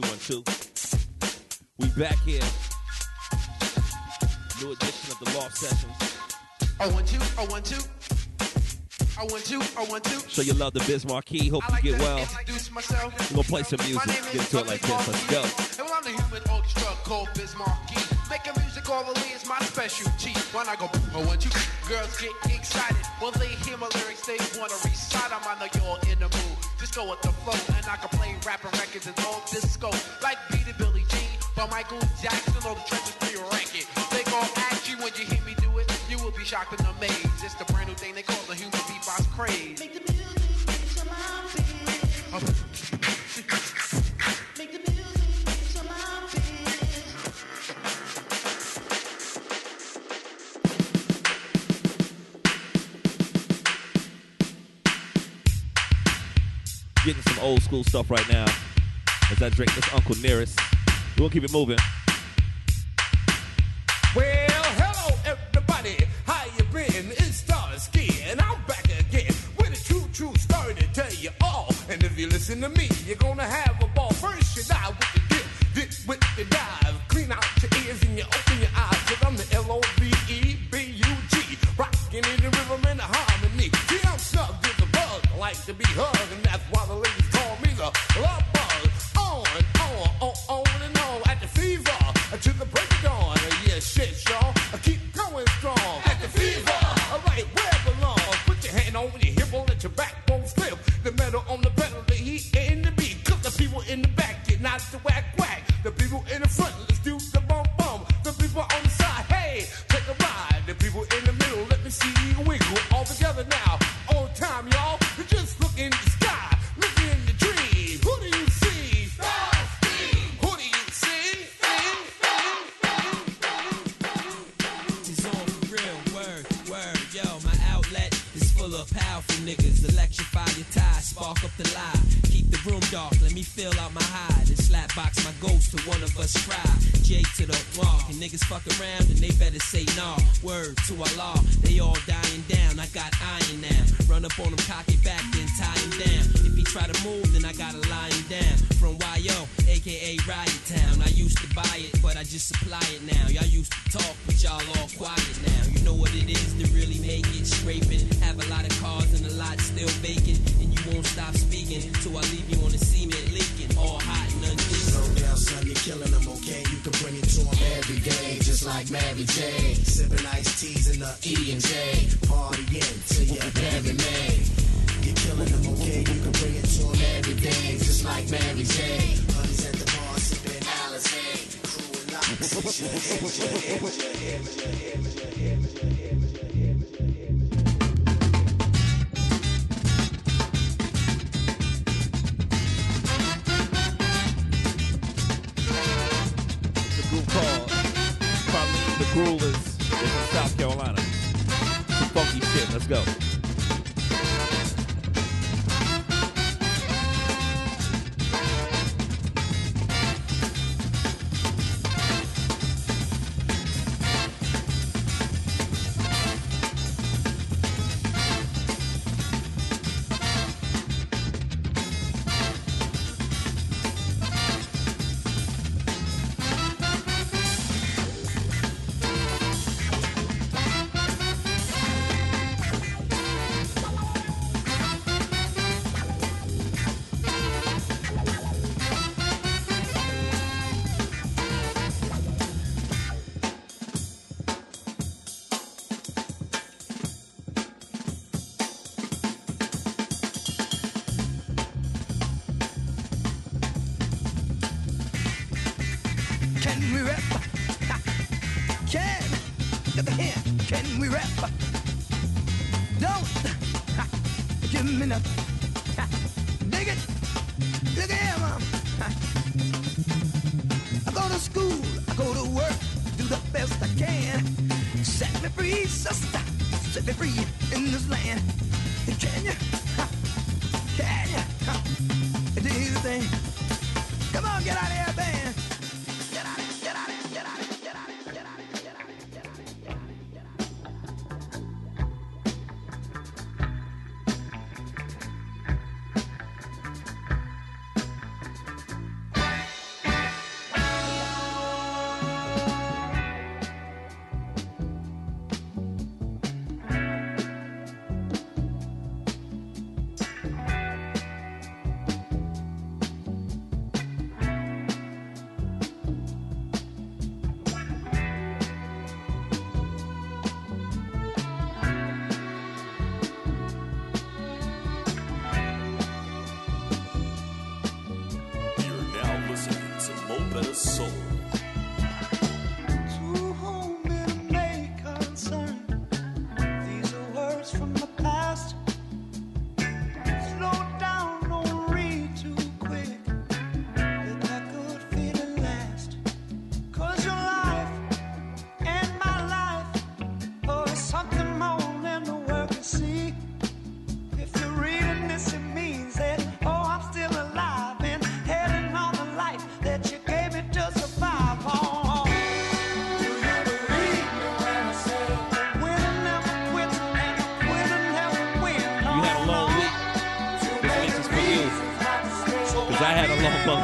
212. We back here. New edition of the Loft Sessions. I want you, I want you. I want you, I want you. Show your love to Biz Markie. Hope like you get well. We're gonna play some music. Get into it like this. Let's go. And well, I'm the human orchestra called Biz Markie. Making music is my specialty. When I go, I want you. Girls get excited. When they hear my lyrics, they wanna recite them. I know you're in the mood to show up the flow, and I can play rapping records and old disco like Peter Billy Jean, but Michael Jackson on the trenches to your record. They gon' ask you when you hear me do it, you will be shocked and amazed. It's the brand new thing they call the human beatbox craze. old school stuff right now. As I drink this Uncle Nearest. We'll keep it moving. Well, hello everybody, how you been? It's Starski, and I'm back again with a true, true story to tell you all. And if you listen to me, you're gonna have on the pedal, the heat and the beat. Cause the people in the back get knocked to whack. to Allah.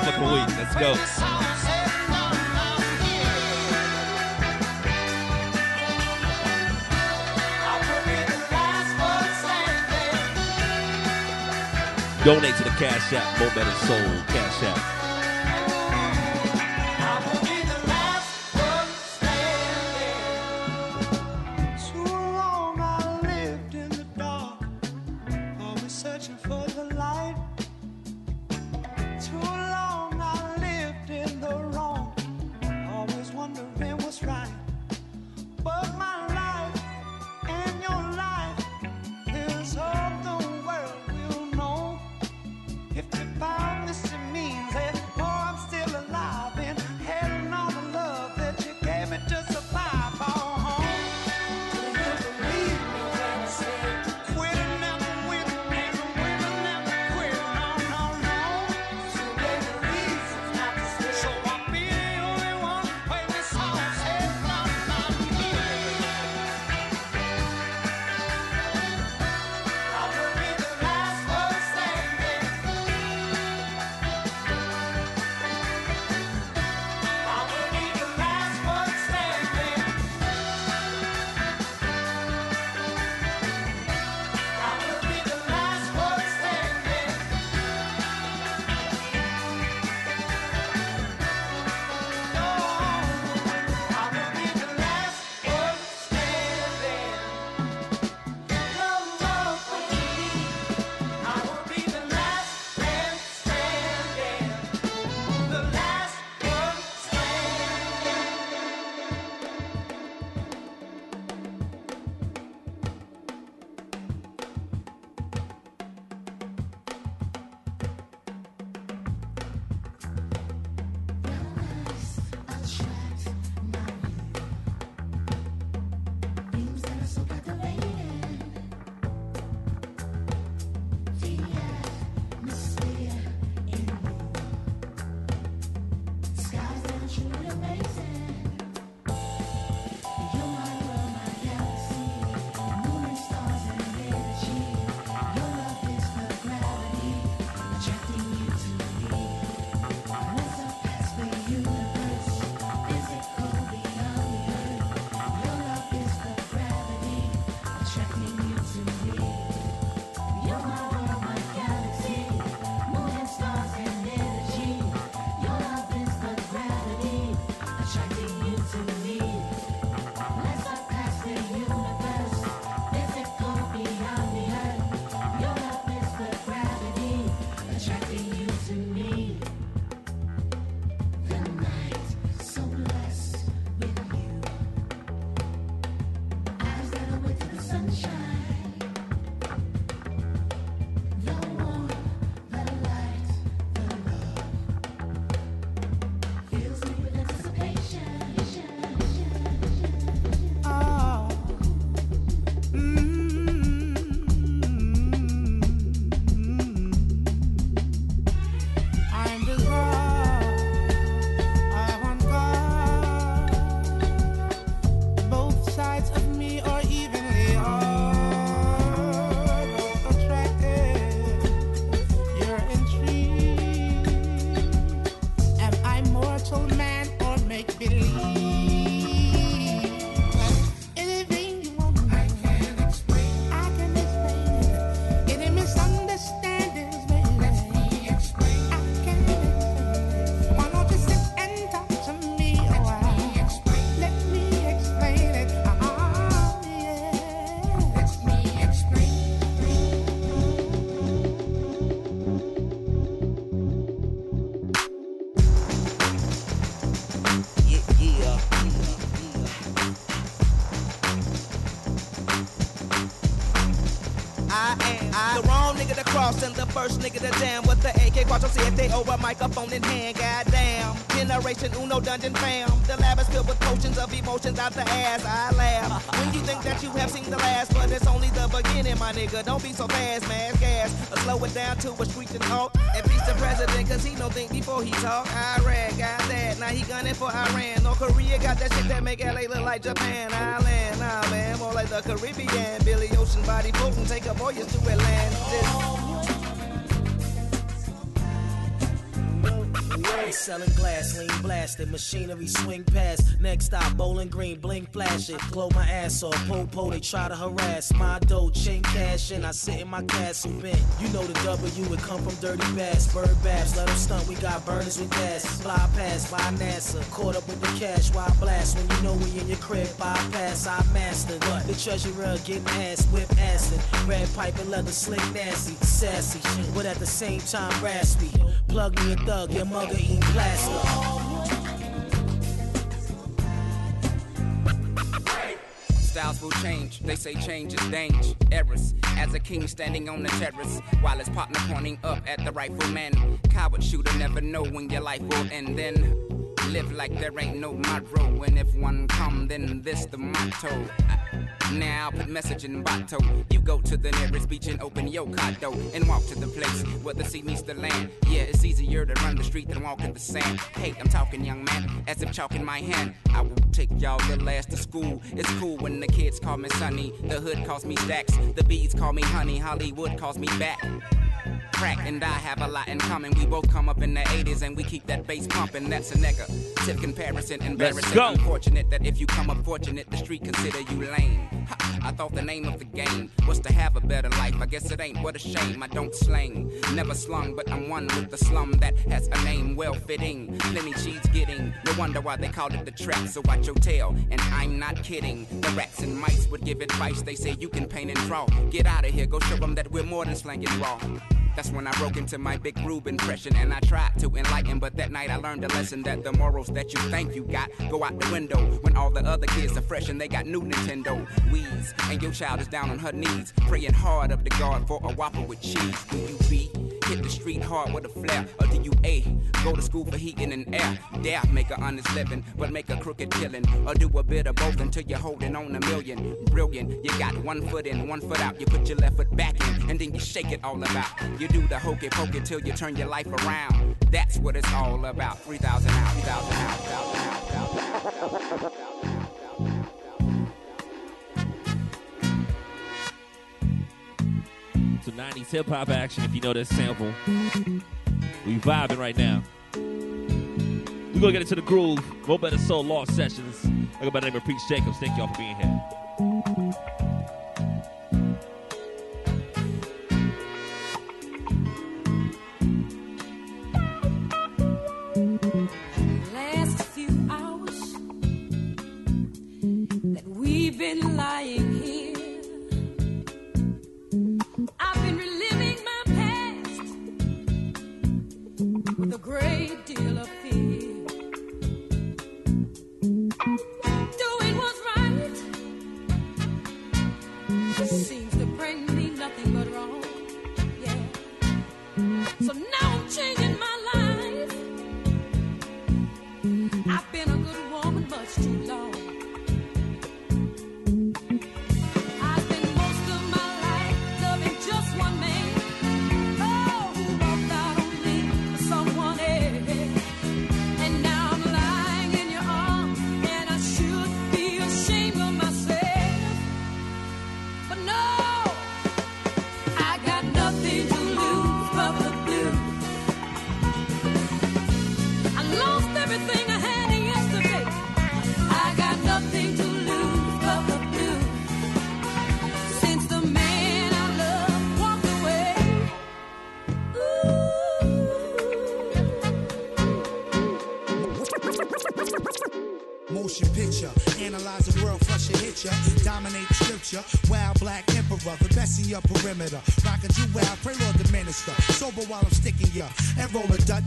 Long week. Let's go. Donate to the Cash App, Mo Better Soul Cash App. First nigga to jam with the AK Quattro they over a microphone in hand. Goddamn, generation Uno dungeon fam. The lab is filled with potions of emotions out the ass. I laugh when you think that you have seen the last, but it's only the beginning, my nigga. Don't be so fast, man. Gas, slow it down to a screeching halt. And peace the president, cause he don't think before he talk. Iraq got that, now he gunning for Iran. North Korea got that shit that make LA look like Japan. Island, nah man, more like the Caribbean. Billy Ocean body floating, take a voyage to Atlantis. Selling glass, lean blasted, machinery swing past. Next stop, bowling green, blink flash it. Blow my ass off, po po, they try to harass. My dough, chain cash in, I sit in my castle bent. You know the W, it come from dirty bass. Bird baths, let them stunt, we got burners with gas. Fly past by NASA, caught up with the cash, why blast? When you know we in your crib, bypass, I master. What? The treasurer getting ass, whip acid. Red pipe and leather, slick nasty, sassy. But at the same time, raspy. Plug me a thug, your mother eat plastic. Styles will change, they say change is dangerous. As a king standing on the terrace, while his partner pointing up at the rifleman. Coward shooter never know when your life will end. Then live like there ain't no tomorrow. And if one come, then this the motto. Now put message in bottle. You go to the nearest beach and open your condo and walk to the place where the sea meets the land. Yeah, it's easier to run the street than walk in the sand. Hey, I'm talking, young man, as if chalk in my hand. I will take y'all the last to school. It's cool when the kids call me Sonny. The hood calls me Stacks. The bees call me Honey. Hollywood calls me back. Crack and I have a lot in common. We both come up in the 80s and we keep that bass pumping. That's a negative comparison. Embarrassing. go. Unfortunate that if you come up fortunate, the street consider you lame. Ha, I thought the name of the game was to have a better life. I guess it ain't. What a shame. I don't slang. Never slung, but I'm one with the slum that has a name well fitting. Plenty cheese getting. No wonder why they called it the trap. So watch your tail. And I'm not kidding. The rats and mice would give advice. They say you can paint and draw. Get out of here. Go show them that we're more than slang and raw. That's when I broke into my big groove impression and I tried to enlighten, but that night I learned a lesson that the morals that you think you got go out the window when all the other kids are fresh and they got new Nintendo Wii's and your child is down on her knees praying hard up to God for a Whopper with cheese. Do you B hit the street hard with a flair, or do you A go to school for heating and air? Dare make a honest living, but make a crooked killing, or do a bit of both until you're holding on a million. Brilliant, you got one foot in, one foot out. You put your left foot back in, and then you shake it all about. You do the hokey pokey till you turn your life around. That's what it's all about. 3,000 out, 3,000 out, 3,000 out, 3,000 out. So 90s hip hop action, if you know this sample. We vibing right now. We're gonna get into the groove. Mo Better Soul Loft Sessions. I go by the name of Preach Jacobs. Thank y'all for being here.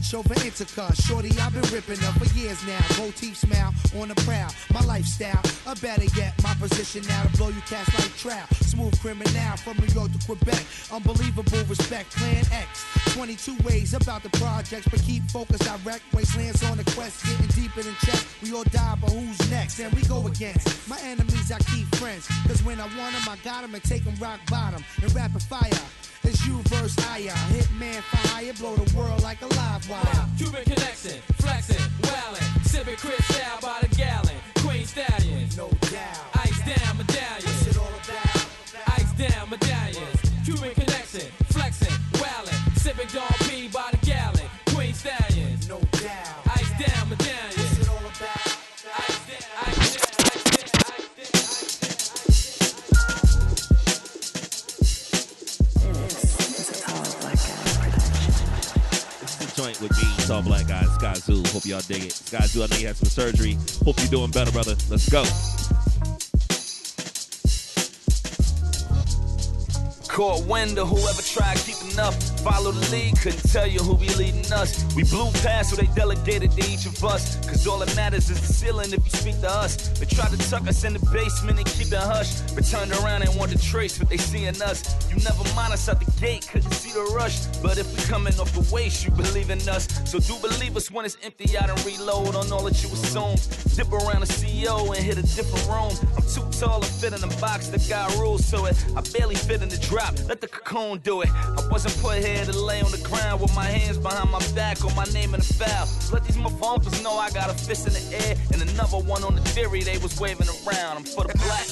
Dutch over Intercar. Shorty, I've been ripping up for years now. Motif smile on the prowl. My lifestyle, or better yet, my position now to blow you cast like trout. Smooth criminal from New York to Quebec. Unbelievable respect, Plan X. 22 ways about the projects, but keep focused direct. Wastelands on the quest, getting deeper than check. We all die, but who's next? And we go against my enemies, I keep friends. Cause when I want them, I got them and take them rock bottom. And rapid fire. It's you versus I, Hitman for hire, blow the world like a live wire. Cuban connection, flexing, wildin', sipping Chris style by the gallon. Queen stallions, Hope y'all dig it. Guys, do I know you had some surgery. Hope you're doing better, brother. Let's go. Caught wind whoever tried keeping up. Follow the lead, couldn't tell you who be leading us. We blew past what they delegated to each of us. Cause all that matters is the ceiling if you speak to us. They tried to tuck us in the basement and keep it hush. But turned around and want to trace what they see in us. You never mind us out the gate, couldn't see the rush. But if we coming off the waste, you believe in us. So do believe us when it's empty out and reload on all that you assume. Dip around the CEO and hit a different room. I'm too tall to fit in the box, the guy rules to it. I barely fit in the drop, let the cocoon do it. I wasn't put here to lay on the ground with my hands behind my back or my name in the foul. Let these motherfuckers know I got a fist in the air and another one on the theory they was waving around. I'm for the black.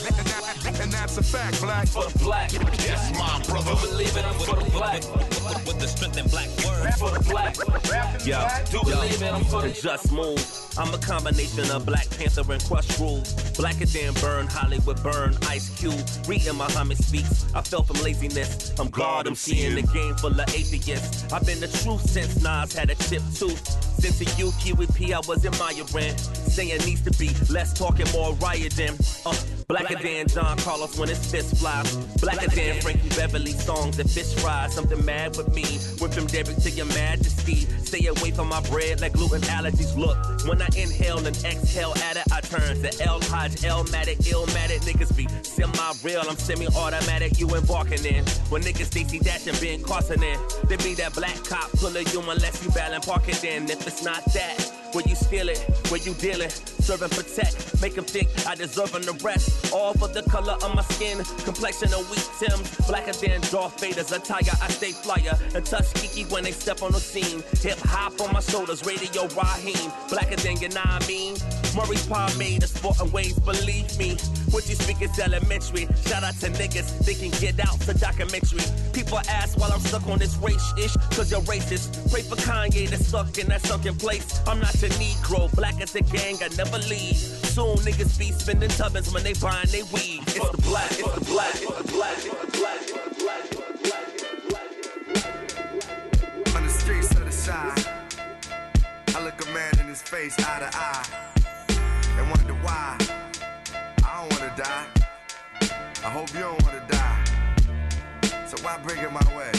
And that's a fact, black. For the black. Yes, my brother. Believe it, I'm for the black. With the strength in black words. The. Yo, Do believe it, I'm for just move. I'm a combination of Black Panther and Krush Groove. Blacker than Burn, Hollywood Burn, Ice Cube. Reading Muhammad speaks. I fell from laziness. I'm God, I'm seeing the game full of atheists. I've been the truth since Nas had a chip tooth. Since a youth, Kiwi P, I was admiring. Saying needs to be less talking, more rioting. Uh, blacker than John Carlos when his fist flies. Blacker than Frankie Beverly songs and fish fries. Something mad with me. Went from Derek to your majesty. Stay away from my bread like gluten allergies. Look, when I inhale and exhale at it, I turn to L Hodge, L-matic, illmatic. Niggas be semi-real, I'm semi-automatic. You embarking in. When niggas Stacy Dash and Ben in. They be that black cop, pull a you unless you ballin' park it in. If it's not that, where you steal it, where you dealing, serve and protect, make them think I deserve an arrest. All for the color of my skin, complexion of weak Tims, blacker than Darth Vader's attire. I stay flyer and touch Kiki when they step on the scene. Hip hop on my shoulders, radio Raheem, blacker than you know what I mean. Murray's pomade, the sport and ways, believe me. What you speak is elementary. Shout out to niggas, they can get out the documentary. People ask while I'm stuck on this race ish, cause you're racist. Pray for Kanye that's stuck in that sunken place. I'm not your Negro, black as a gang, I never leave. Soon niggas be spending tubbins when they buying they weed. It's the black, it's the black, it's the black, it's the black, it's the black, it's the black. On the streets of the side, I look a man in his face eye to eye and wonder why. I don't wanna die. I hope you don't wanna die. So why bring it my way?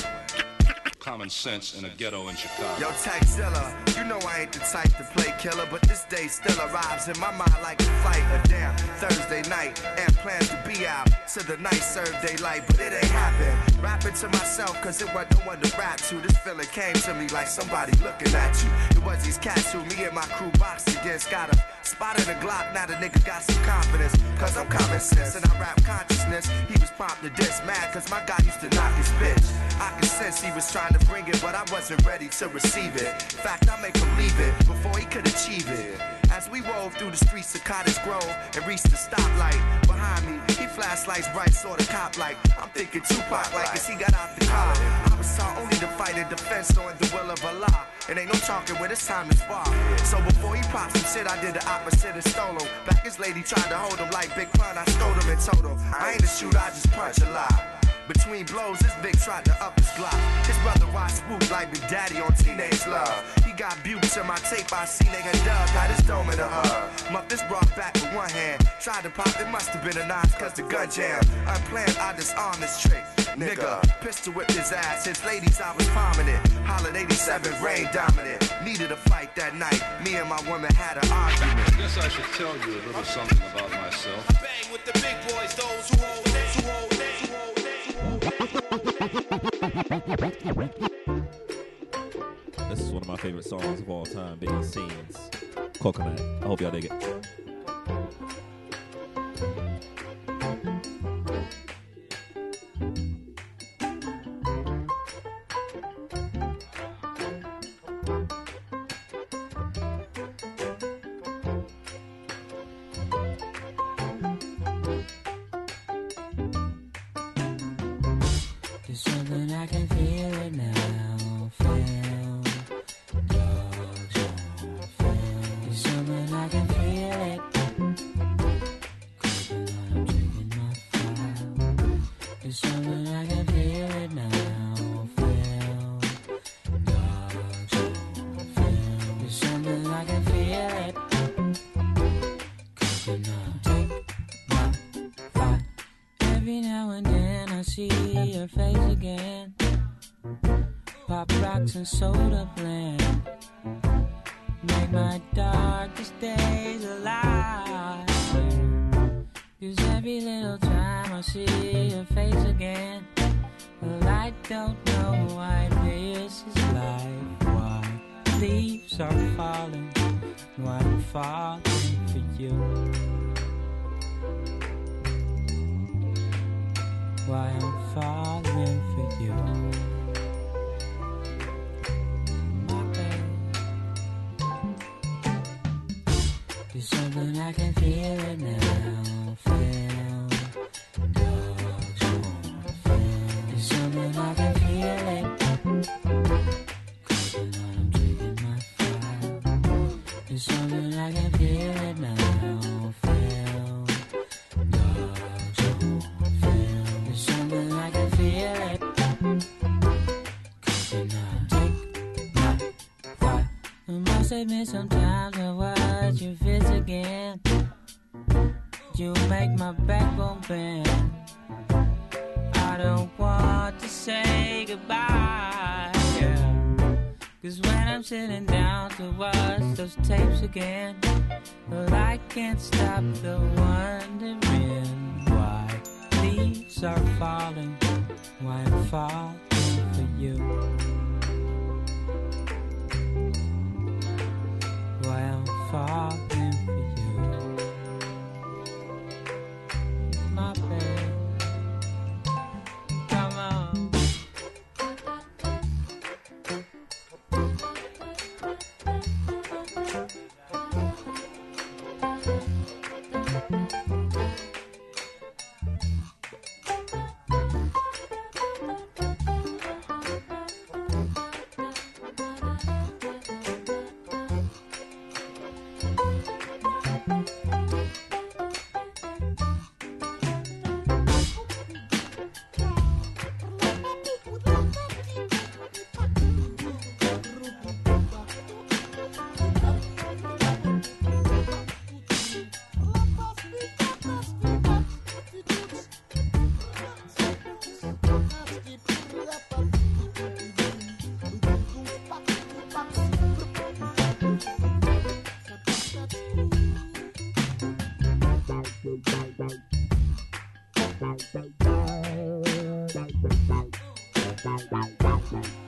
Common sense in a ghetto in Chicago. Yo, Tekzilla, you know I ain't the type to play killer, but this day still arrives in my mind like a flight. A damn Thursday night, and plans to be out. To the night serve daylight, but it ain't happen. Rapping to myself, cause it wasn't no one to rap to. This feeling came to me like somebody looking at you. It was these cats who me and my crew boxed against. Got a spot in the Glock, now the nigga got some confidence. Cause I'm common sense and I rap consciousness. He was prompt to diss mad, cause my guy used to knock his bitch. I could sense he was trying to bring it, but I wasn't ready to receive it. In Fact, I make him leave it before he could achieve it. As we rode through the streets of Cottage Grove and reached the stoplight behind me, he flashlights bright, sorta cop like. I'm thinking Tupac like as he got out the car. I was taught only to fight in defense on the will of Allah. It ain't no talking when it's time to spar. So before he popped some shit, I did the opposite and stole him. Back his lady tried to hold him like Big Pun, I stole him and told him. I ain't a shooter, I just punch a lot. Between blows, this big tried to up his block. His brother watched spook like Big Daddy on Teenage Love. He got bukes in my tape, I seen nigga Dub got his dome in a hug. Muff this brought back with one hand. Tried to pop, it must have been a knife, cause the gun jam. Unplanned, I disarmed this trick. Nigga, pistol whipped his ass. His ladies, I was palming it. Hollered 87, rain dominant. Needed a fight that night. Me and my woman had an argument. Guess I should tell you a little something about myself. I Bang with the big boys, those who hold names, who hold names, who hold This is one of my favorite songs of all time, Benny Sings. Coconut. I hope y'all dig it. There's face again. Pop rocks and soda me sometimes I watch your face again. You make my backbone bend. I don't want to say goodbye. Yeah. Cause when I'm sitting down to watch those tapes again, well, I can't stop the wondering why leaves are falling, why I'm falling for you. wildfire Thank you.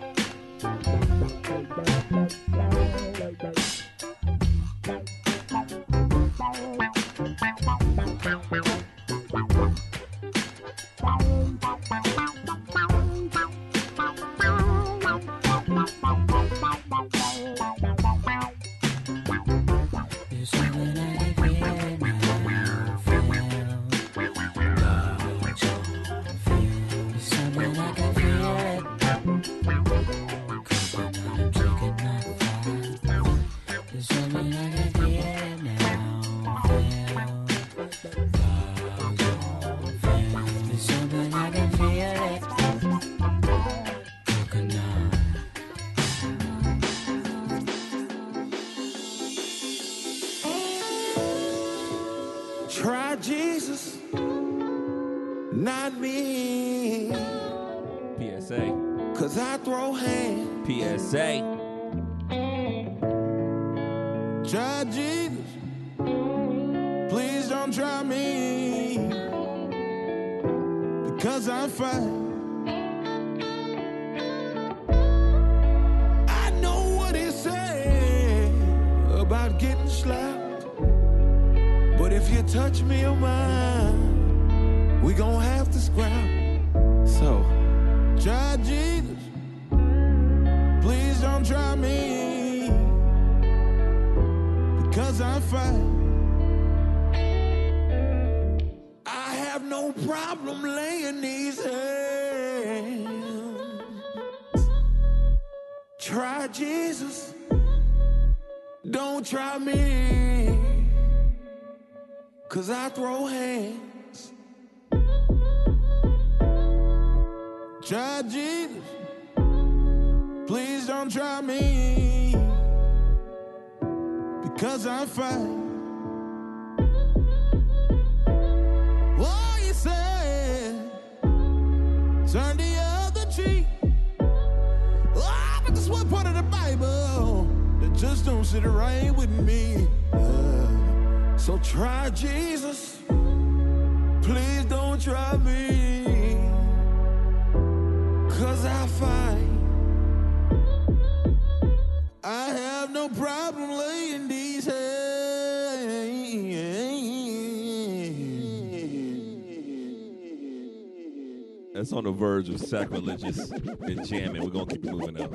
Try Jesus, don't try me. Cause I throw hands. Try Jesus, please don't try me. Cause I'm fine. Just don't sit right with me. Uh, so try Jesus. Please don't try me. Cause I find I have no problem laying these hands. That's on the verge of sacrilegious and jamming. We're gonna keep moving now.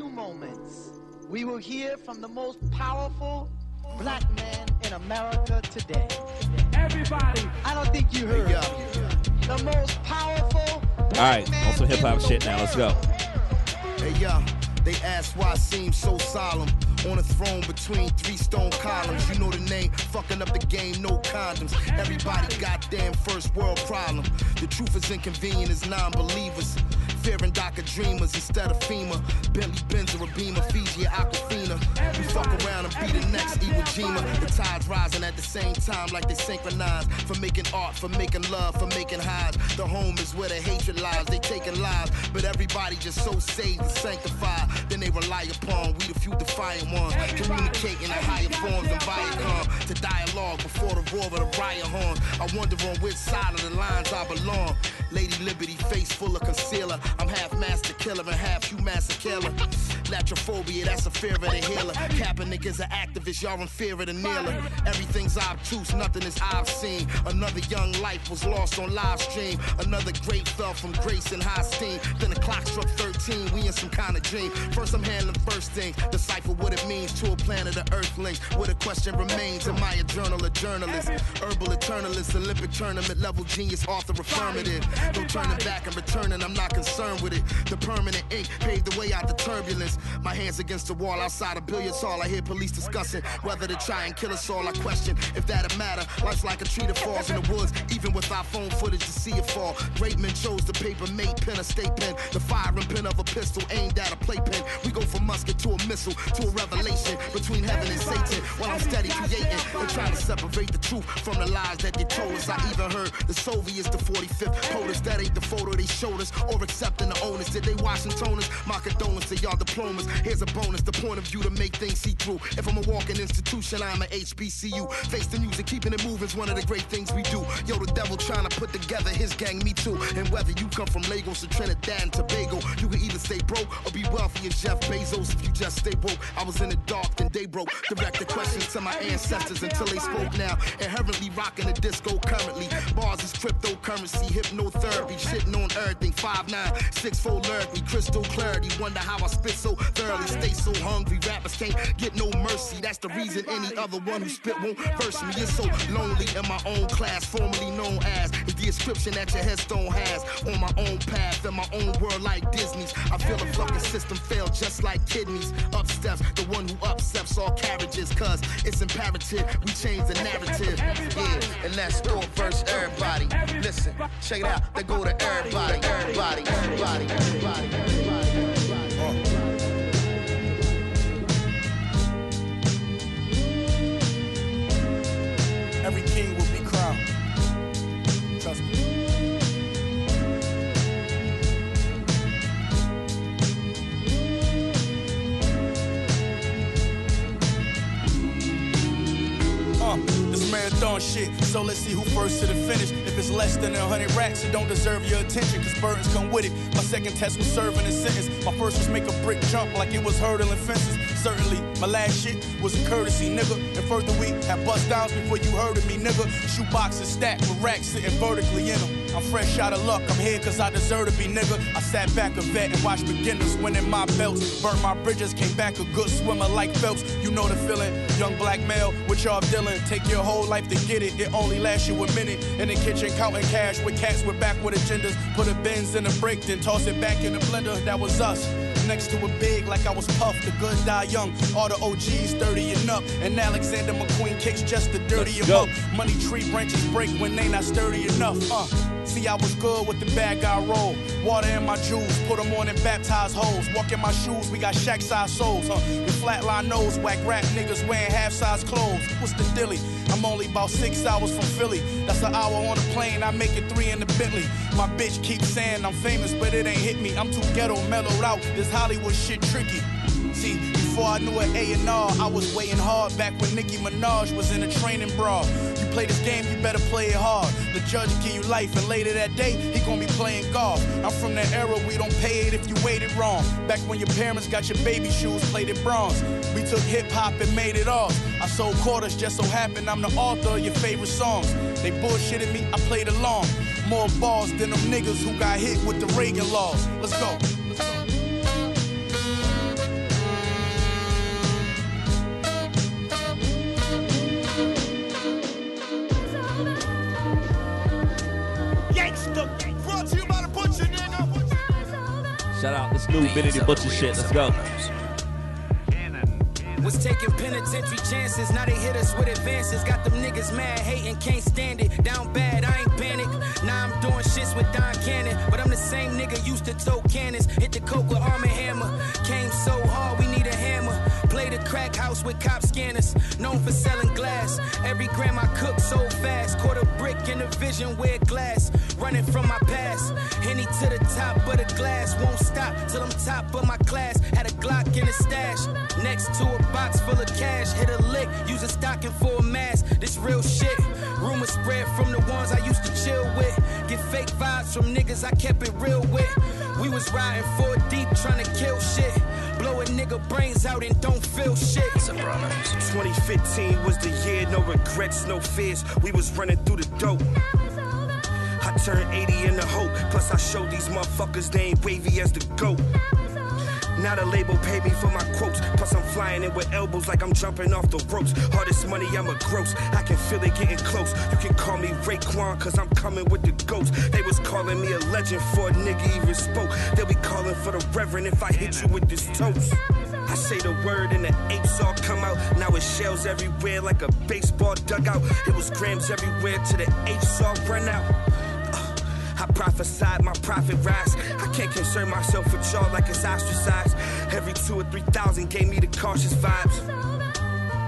Few moments, we will hear from the most powerful black man in America today. Everybody, I don't think you heard. The most powerful. All right, on some hip hop shit now. Let's go. Hey yo, they ask why I seem so solemn. On a throne between three stone columns. You know the name, fucking up the game, no condoms. Everybody goddamn first world problem. The truth is inconvenient as non believers. Fearing DACA dreamers instead of FEMA. Bentley Benz or a Beamer, Fiji or Aquafina. We fuck around and be the next Iwo Jima. The tides rising at the same time like they synchronize. For making art, for making love, for making highs. The home is where the hatred lies. They taking lives, but everybody just so saved and sanctified. Then they rely upon we the few defiant ones. Communicating in higher forms than Viacom. To dialogue before the roar of the riot horns. I wonder on which side of the lines I belong. Lady Liberty, face full of concealer. I'm half master killer and half you master killer. Iatrophobia, that's a fear of the healer. Kaepernick is an activist, y'all in fear of the kneeler. Everything's obtuse, nothing is obscene. Another young life was lost on live stream. Another great fell from grace and high steam. Then the clock struck 13, we in some kind of dream. First, I'm handling first things, decipher what it means to a planet of earthlings. Where the question remains, am I a journal, a journalist? Herbal eternalist, Olympic tournament level genius, author affirmative. No turning back and returning, I'm not concerned with it. The permanent ink paved the way out the turbulence. My hands against the wall outside a billiards hall. I hear police discussing whether to try and kill us all. I question if that'll matter. Life's like a tree that falls in the woods, even with our phone footage to see it fall. Great men chose the paper mate pen, a state pen, the firing pin of a pistol aimed at a playpen. We go from musket to a missile to a revelation and trying to separate the truth from the lies that they told us. I even heard the Soviets, the 45th POTUS. That ain't the photo they showed us, or accepting the onus. Did they Washingtoners? My condolences to y'all aromas. Here's a bonus, the point of view to make things see through. If I'm a walking institution, I'm a HBCU. Face the music, keeping it moving's one of the great things we do. Yo, the devil trying to put together his gang, me too. And whether you come from Lagos or Trinidad and Tobago, you can either stay broke or be wealthy as Jeff Bezos if you just stay woke. I was in the dark, then they broke. Direct the questions to my ancestors until they spoke now. Inherently rocking the disco currently. Bars is cryptocurrency, hypnotherapy, shitting on everything. 5'9, 6 fold lyrically, crystal clarity. Wonder how I spit so thoroughly. Stay so hungry, rappers can't get no mercy. That's the reason any other one who spit won't verse me. It's so lonely in my own class, formerly known as is the inscription that your headstone has. On my own path, in my own world like Disney's. I feel the fucking system fail just like kidneys. Up steps, the one who upsets all carriages. Cause it's imperative we change the narrative. Yeah, and that's all verse everybody. Listen, check it out. They go to everybody, everybody, everybody, everybody, everybody. Every king marathon shit, so let's see who first to the finish. If it's less than a hundred racks, it don't deserve your attention, cause burdens come with it. My second test was serving a sentence. My first was make a brick jump like it was hurdling fences. Certainly, my last shit was a courtesy, nigga. And further, we had bust downs before you heard of me, nigga. Shoe boxes stacked with racks sitting vertically in them. I'm fresh out of luck, I'm here cause I deserve to be, nigga. I sat back a vet and watched beginners winning my belts. Burnt my bridges, came back a good swimmer like Phelps. You know the feeling, young black male with y'all dealing. Take your whole life to get it, it only lasts you a minute. In the kitchen counting cash with cats with backward agendas. Put a Benz in a break, then toss it back in the blender. That was us. Next to a big like I was puffed. the good die young. All the OGs 30 and up. And Alexander McQueen kicks just the dirty Let's and go. up. Money tree branches break when they not sturdy enough. Uh, see, I was good with the bad guy roll. Water in my jewels, put them on and baptize hoes. Walk in my shoes, we got shack size souls. Huh? With flatline nose, whack rap niggas wearing half size clothes. What's the dilly? I'm only about six hours from Philly. That's an hour on a plane, I make it three in the Bentley. My bitch keeps saying I'm famous, but it ain't hit me. I'm too ghetto, mellowed out. This Hollywood shit tricky. See, before I knew an A&R, I was waiting hard back when Nicki Minaj was in a training bra. Play this game, you better play it hard. The judge give you life, and later that day, he gonna be playing golf. I'm from that era, we don't pay it if you waited wrong. Back when your parents got your baby shoes plated bronze. We took hip hop and made it off. I sold quarters, just so happened I'm the author of your favorite songs. They bullshitted me, I played along. More balls than them niggas who got hit with the Reagan laws. Let's go. Gangsta, Shout out this new Benny Butcher shit. Let's go. Was taking penitentiary chances, now they hit us with advances. Got them niggas mad, hating, can't stand it. Down bad, I ain't panic. Now I'm doing shits with Don Cannon. But I'm the same nigga used to tow cannons. Hit the coke with arm and hammer. Came so hard, we. The crack house with cop scanners. Known for selling glass. Every gram I cook so fast. Caught a brick in the vision, wear glass. Running from my past. Henny to the top of the glass. Won't stop till I'm top of my class. Had a Glock in a stash. Next to a box full of cash. Hit a lick, use a stocking for a mask. This real shit. Rumors spread from the ones I used to chill with. Get fake vibes from niggas I kept it real with. We was riding four deep trying to kill shit. Blow a nigga brains out and don't feel shit. 2015 was the year, no regrets, no fears. We was running through the dope. I turned 80 in the hope. Plus, I showed these motherfuckers they ain't wavy as the goat. Now the label pay me for my quotes. Plus, I'm flying in with elbows like I'm jumping off the ropes. Hardest money, I'm a gross. I can feel it getting close. You can call me Raekwon, cause I'm coming with the ghost. They was calling me a legend for a nigga even spoke. They'll be calling for the reverend if I hit you with this toast. I say the word and the apes all come out. Now it's shells everywhere like a baseball dugout. It was grams everywhere till the apes all run out. I prophesied my profit rise. I can't concern myself with y'all like it's ostracized. Every two or three thousand gave me the cautious vibes.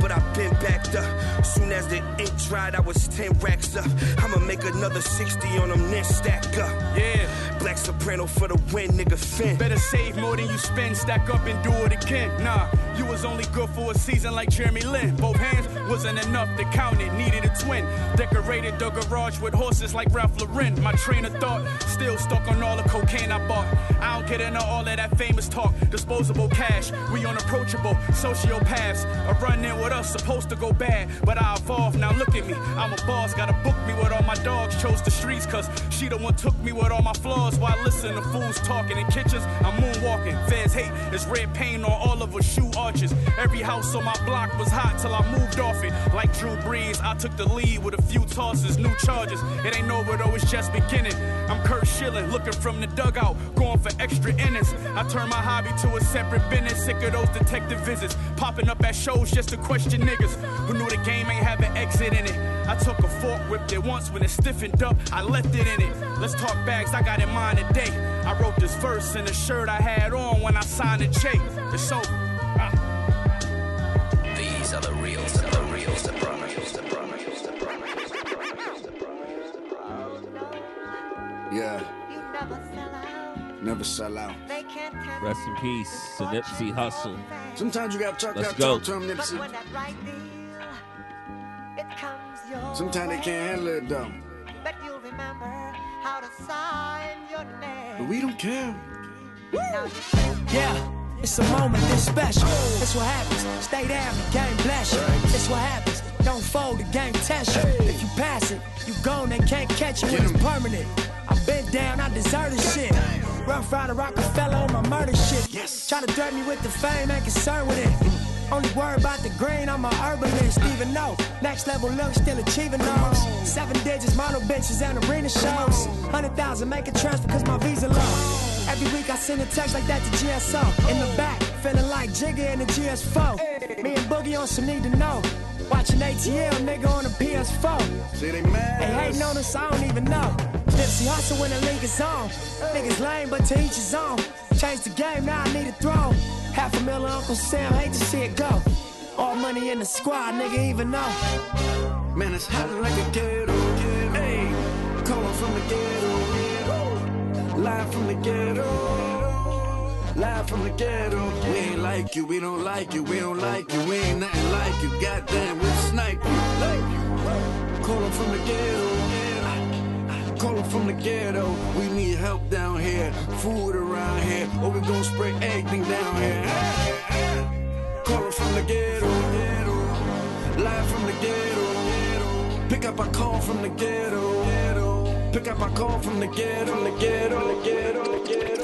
But I've been backed up. Soon as the ink dried, I was 10 racks up. I'ma make another 60 on them, then stack up. Yeah. Black soprano for the win, nigga fin. Better save more than you spend, stack up and do it again. Nah, you was only good for a season like Jeremy Lin. Both hands wasn't enough to count it, needed a twin. Decorated the garage with horses like Ralph Lauren. My train of thought still stuck on all the cocaine I bought. I don't get into all of that famous talk. Disposable cash, we unapproachable, sociopaths. A run in with us supposed to go bad, but I evolved. Now look at me, I'm a boss. Gotta book me with all my dogs. Chose the streets, cause she the one took me with all my flaws. While listening to fools talking in kitchens, I'm moonwalking. Feds hate it's red paint on all of her shoe arches. Every house on my block was hot till I moved off it. Like Drew Brees, I took the lead with a few tosses, new charges. It ain't over though, it's just beginning. I'm Curt Schilling, looking from the dugout, going for extra innings. I turn my hobby to a separate business. Sick of those detective visits, popping up at shows just to question niggas who knew the game ain't have an exit in it. I took a fork, whipped it once when it stiffened up, I left it in it. Let's talk bags, I got in mind today. I wrote this verse in the shirt I had on when I signed the check. It's over. Uh. These are the reals, the reals, the reals, the reals, the promises, the promises, the promises. Yeah. Never sell out. Rest in peace to Nipsey Hussle. Sometimes you gotta talk Let's that go. talk to him, Nipsey. Sometimes they can't handle it though. But you'll remember how to sign your name. But we don't care. Yeah, it's a moment this special. That's what happens. Stay down, the game bless you. It's what happens. Don't fold, the game test you. If you pass it, you gone, they can't catch you. It's permanent. I've been down, I deserve this shit. Rough Rider Rockefeller on my murder shit. Yes. Try to threaten me with the fame, ain't concerned with it. Only worry about the green, I'm a herbalist, even though next level look still achieving those. Seven digits, mono bitches and arena shows. Hundred thousand, make a transfer cause my visa low. Every week I send a text like that to GSO. In the back, feeling like Jigga in the GS4. Me and Boogie on some need to know. Watching ATL, nigga on the PS4. See, they mad. They hating on us, I don't even know. Nipsey Hussle when the link is on. Niggas lame, but to each his own. Change the game, now I need a throne. Half a million Uncle Sam, hate to see it go. All money in the squad, nigga, even know. Man, it's hot like a ghetto. Hey, calling from the ghetto. Live from the ghetto. Live from the ghetto. We ain't like you, we don't like you, we don't like you, we ain't nothing like you. Goddamn, we'll snipe you. Calling from the ghetto. Calling from the ghetto. We need help down here, food around here, or we gon' spray everything down here. Calling from the ghetto. Live from the ghetto. Pick up a call from the ghetto. Pick up a call from the ghetto, the ghetto, the ghetto, the ghetto,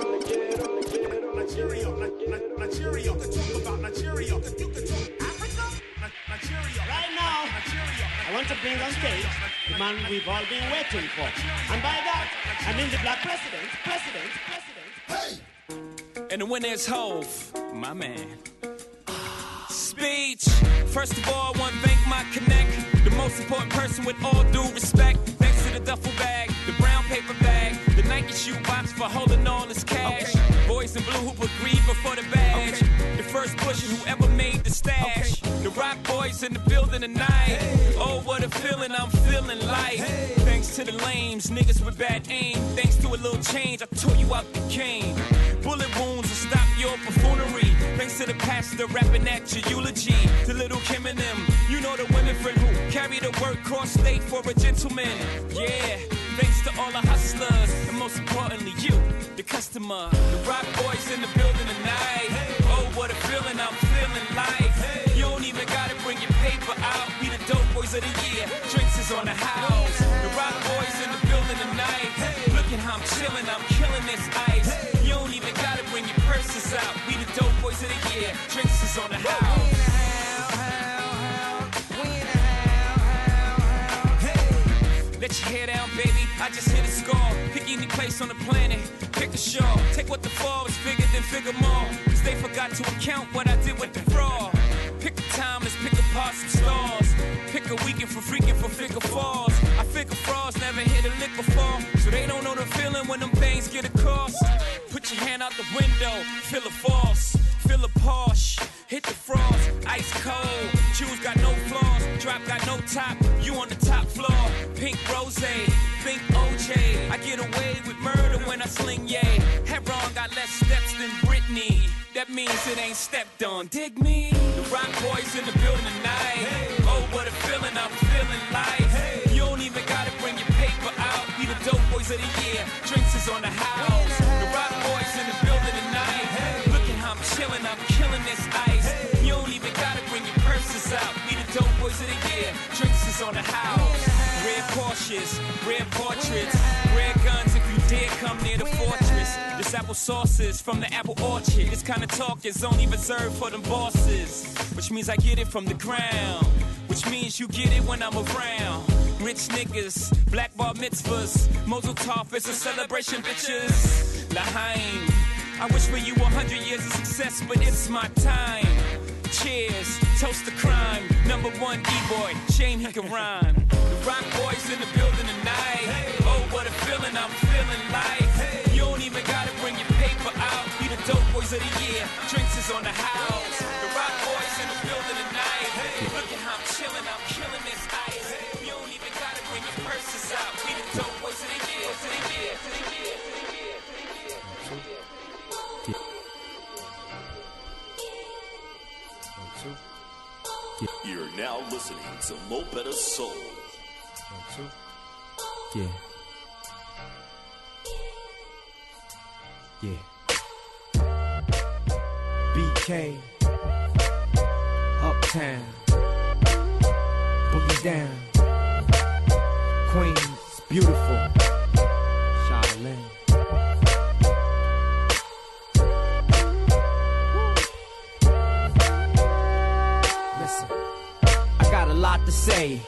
ghetto. Nigeria, Ni- Nigeria, talk about Nigeria. Africa, Nigeria. Right now, I want to bring on stage the man we've all been waiting for. And by that, I mean the black president, president, president. Hey! And the winner is Hove, my man. Speech. First of all, I want to thank my connect, the most important person with all due respect. Thanks to the duffel bag, the brown paper bag, the Nike shoe box for holding all this cash. Boys in blue who put greed before the badge. The first bush and whoever made the stash. The Roc Boys in the building tonight. Oh, what a feeling I'm feeling like. Thanks to the lames, niggas with bad aim. Thanks to a little change, I tore you out the cane. Bullet wounds will stop your buffoonery. Thanks to the pastor rapping at your eulogy. The little Kim and them, you know the women friend who carry the word cross state for a gentleman. Yeah, thanks to all the hustlers, and most importantly, you, the customer. The Roc Boys in the building tonight. Oh, what a feeling I'm feeling like. You don't even gotta bring your paper out. We the dope boys of the year. Drinks is on the house. The Roc Boys in the building tonight. Look at how I'm chilling, I'm killing this ice. You don't even gotta bring your purses out. We the dope boys of the year. Drinks is on the house. Let hair down, baby. I just hit a score. Pick any place on the planet. Pick a show. Take what the fall is bigger than figure more. Cause they forgot to account what I did with the fraud. Pick a time, pick apart some stars. Pick a weekend for freaking for figure falls. I figure frauds never hit a lick before. So they don't know the feeling when them things get across. Put your hand out the window, feel a false. Feel a Porsche, hit the frost, ice cold. Shoes got no flaws, drop got no top. You on the top floor. Pink rose, pink OJ. I get away with murder when I sling yay. Heron got less steps than Britney. That means it ain't stepped on. Dig me. The Roc Boys in the building tonight. Oh, what a feeling I'm feeling like. You don't even gotta bring your paper out. We the dope boys of the year. Drinks is on the house. The Roc Boys in the building tonight. Look at how I'm chilling. I'm killing this ice. You don't even gotta bring your purses out. We the dope boys of the year. Drinks is on the house. Porsches, red portraits, red guns if you dare come near the fortress. This apple sauce is from the apple orchard. This kind of talk is only reserved for them bosses. Which means I get it from the ground. Which means you get it when I'm around. Rich niggas, black bar mitzvahs, Mazel Tov, it's a celebration, bitches. L'chaim, I wish for you a hundred years of success, but it's my time. Cheers, toast to crime. Number one D-boy, shame he can rhyme. Roc Boys in the building tonight. Oh, what a feeling I'm feeling like. You don't even gotta bring your paper out. Be the dope boys of the year. Drinks is on the house. The Roc Boys in the building tonight. Look at how I'm chilling, I'm killing this ice. You don't even gotta bring your purses out. Be the dope boys of the year, of the year, of the year. You're now listening to Mo Soul. Yeah. Yeah. BK. Uptown. Boogie down. Queens. Beautiful. Charlene. Listen. I got a lot to say.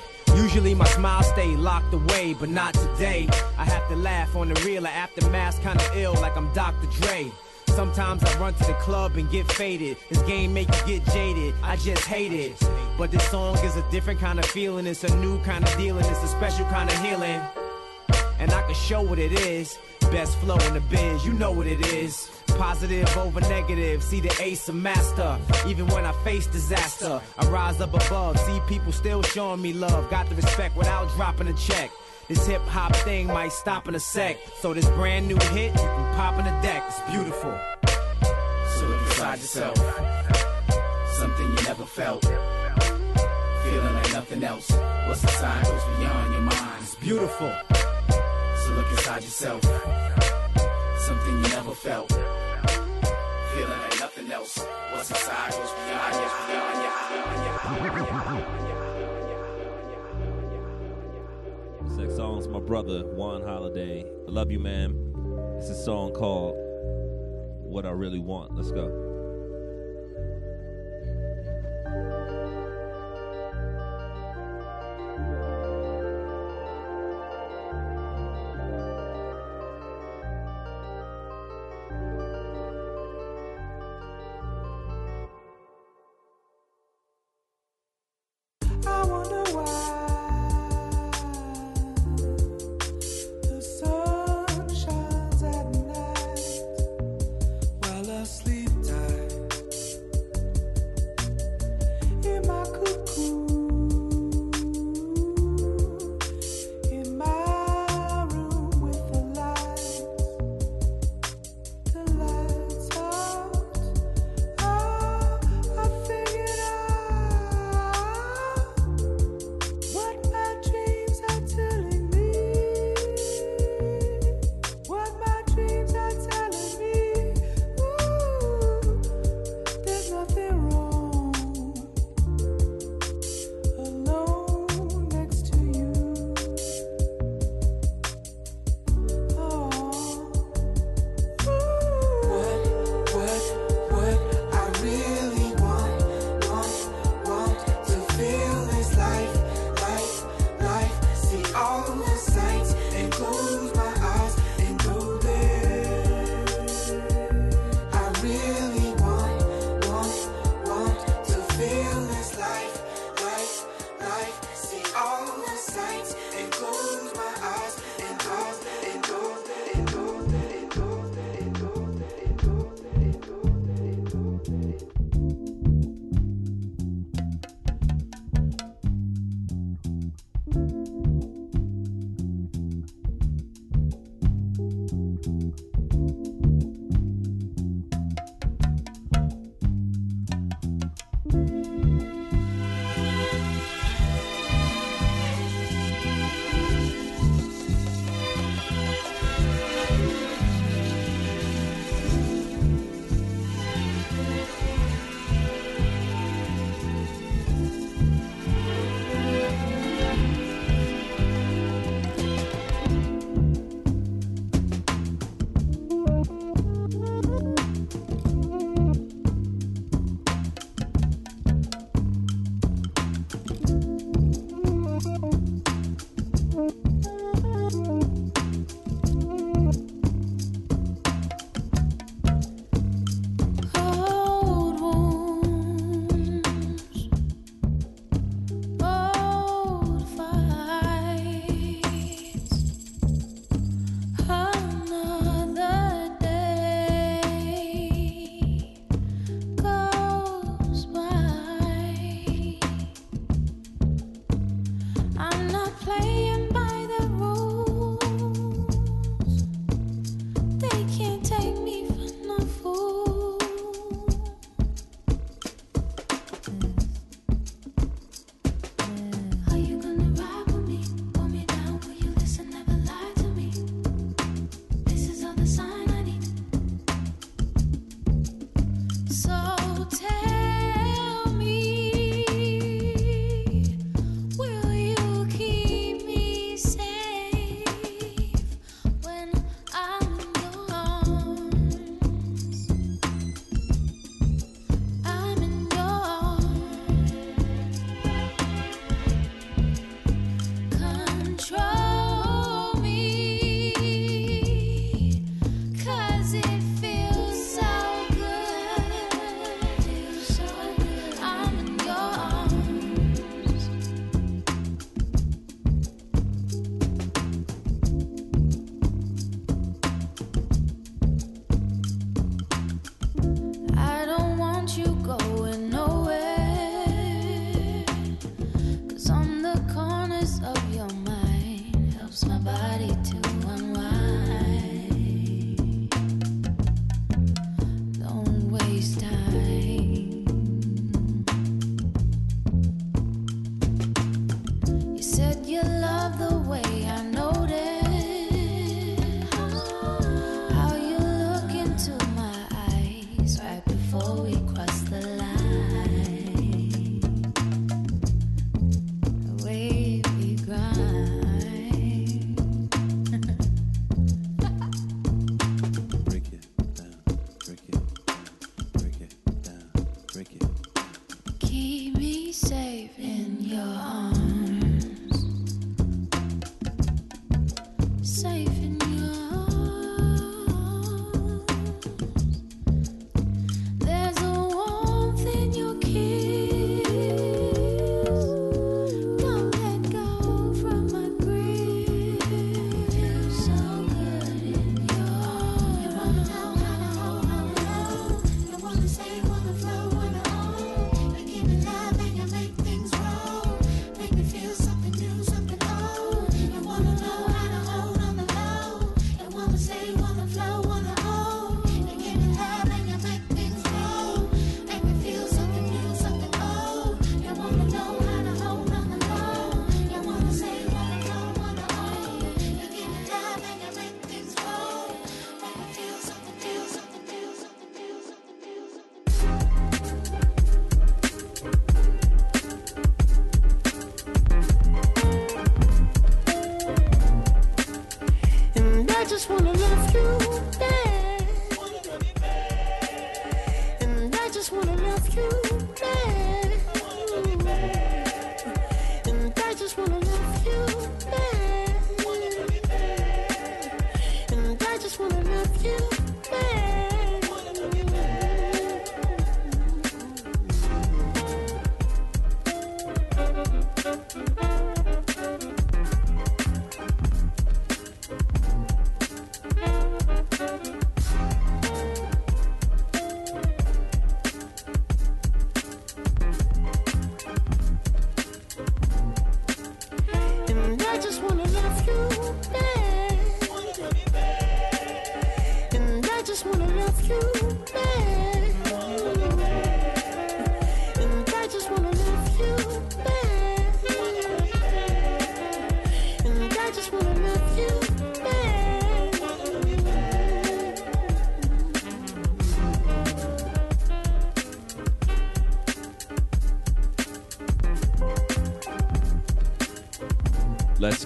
Usually my smile stay locked away, but not today. I have to laugh on the real aftermath, kinda ill like I'm Dr. Dre. Sometimes I run to the club and get faded. This game make you get jaded. I just hate it. But this song is a different kind of feeling. It's a new kind of dealing. It's a special kind of healing. And I can show what it is. Best flow in the biz, you know what it is. Positive over negative, see the ace of master. Even when I face disaster, I rise up above. See people still showing me love. Got the respect without dropping a check. This hip hop thing might stop in a sec. So this brand new hit, you can pop in the deck. It's beautiful. So look inside yourself. Something you never felt. Feeling like nothing else. What's inside goes beyond your mind. It's beautiful. Inside yourself. Something you never felt. Feeling like nothing else. What's inside goes beyond your Sex songs, my brother Juan Holladay. I love you, man. It's a song called "What I Really Want." Let's go.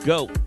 Go.